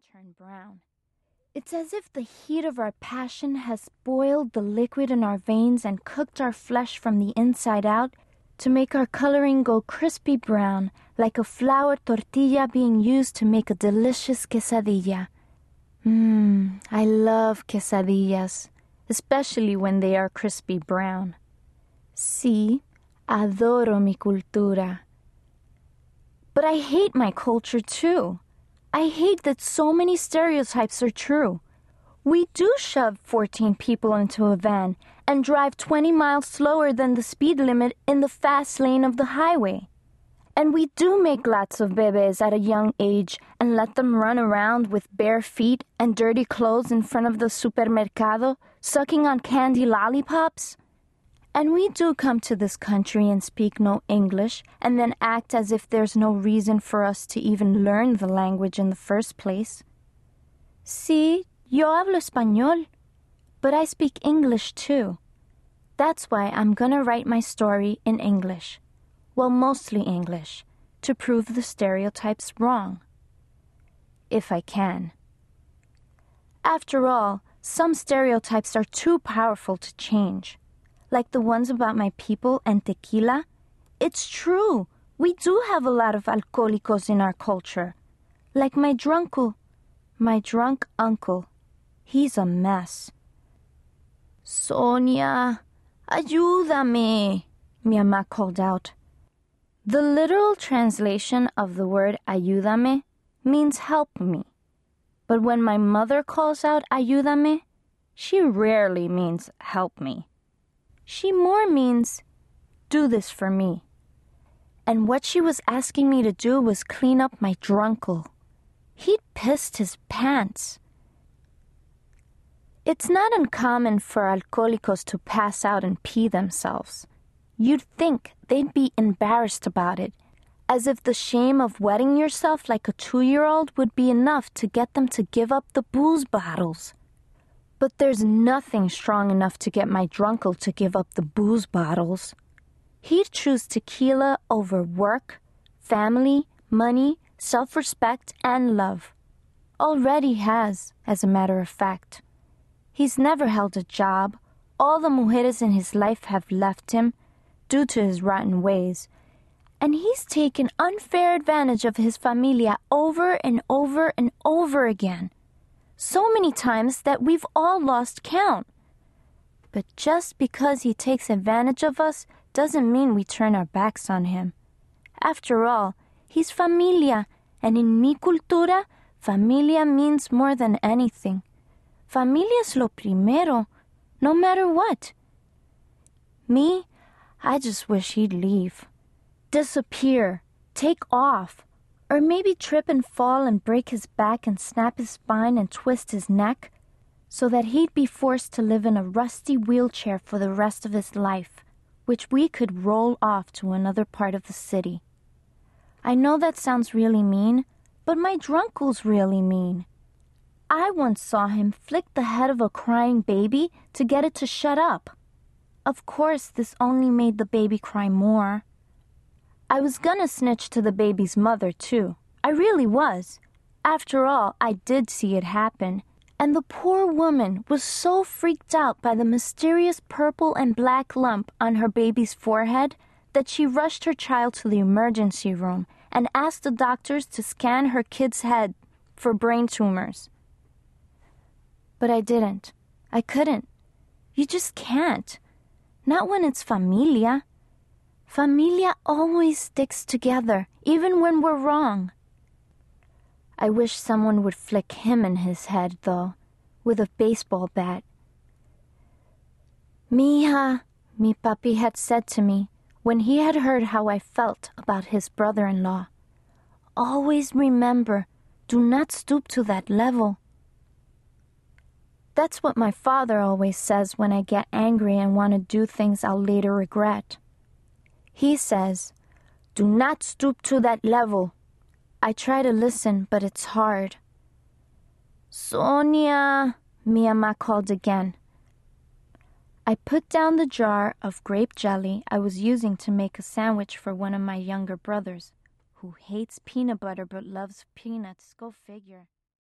turn brown. It's as if the heat of our passion has boiled the liquid in our veins and cooked our flesh from the inside out to make our coloring go crispy brown, like a flour tortilla being used to make a delicious quesadilla. Mmm, I love quesadillas, especially when they are crispy brown. Sí, adoro mi cultura. But I hate my culture too. I hate that so many stereotypes are true. We do shove 14 people into a van and drive 20 miles slower than the speed limit in the fast lane of the highway. And we do make lots of bebés at a young age and let them run around with bare feet and dirty clothes in front of the supermercado, sucking on candy lollipops. And we do come to this country and speak no English and then act as if there's no reason for us to even learn the language in the first place. Sí, yo hablo español, but I speak English too. That's why I'm gonna write my story in English. Well, mostly English, to prove the stereotypes wrong. If I can. After all, some stereotypes are too powerful to change like the ones about my people and tequila. It's true. We do have a lot of alcohólicos in our culture. Like my drunkle, my drunk uncle. He's a mess. Sonia, ayúdame, mi mamá called out. The literal translation of the word ayúdame means help me. But when my mother calls out ayúdame, she rarely means help me. She more means, do this for me. And what she was asking me to do was clean up my drunkle. He'd pissed his pants. It's not uncommon for alcohólicos to pass out and pee themselves. You'd think they'd be embarrassed about it, as if the shame of wetting yourself like a two year old would be enough to get them to give up the booze bottles. But there's nothing strong enough to get my drunkle to give up the booze bottles. He'd choose tequila over work, family, money, self respect, and love. Already has, as a matter of fact. He's never held a job. All the mujeres in his life have left him due to his rotten ways. And he's taken unfair advantage of his familia over and over and over again so many times that we've all lost count. But just because he takes advantage of us doesn't mean we turn our backs on him. After all, he's familia, and in mi cultura, familia means more than anything. Familia es lo primero, no matter what. Me, I just wish he'd leave. Disappear. Take off. Or maybe trip and fall and break his back and snap his spine and twist his neck, so that he'd be forced to live in a rusty wheelchair for the rest of his life, which we could roll off to another part of the city. I know that sounds really mean, but my drunkle's really mean. I once saw him flick the head of a crying baby to get it to shut up. Of course, this only made the baby cry more. I was gonna snitch to the baby's mother, too. I really was. After all, I did see it happen. And the poor woman was so freaked out by the mysterious purple and black lump on her baby's forehead that she rushed her child to the emergency room and asked the doctors to scan her kid's head for brain tumors. But I didn't. I couldn't. You just can't. Not when it's familia. Familia always sticks together, even when we're wrong. I wish someone would flick him in his head, though, with a baseball bat. Mija, mi papi had said to me when he had heard how I felt about his brother in law. Always remember, do not stoop to that level. That's what my father always says when I get angry and want to do things I'll later regret. He says, Do not stoop to that level. I try to listen, but it's hard. Sonia, mi mamá called again. I put down the jar of grape jelly I was using to make a sandwich for one of my younger brothers, who hates peanut butter but loves peanuts. Go figure.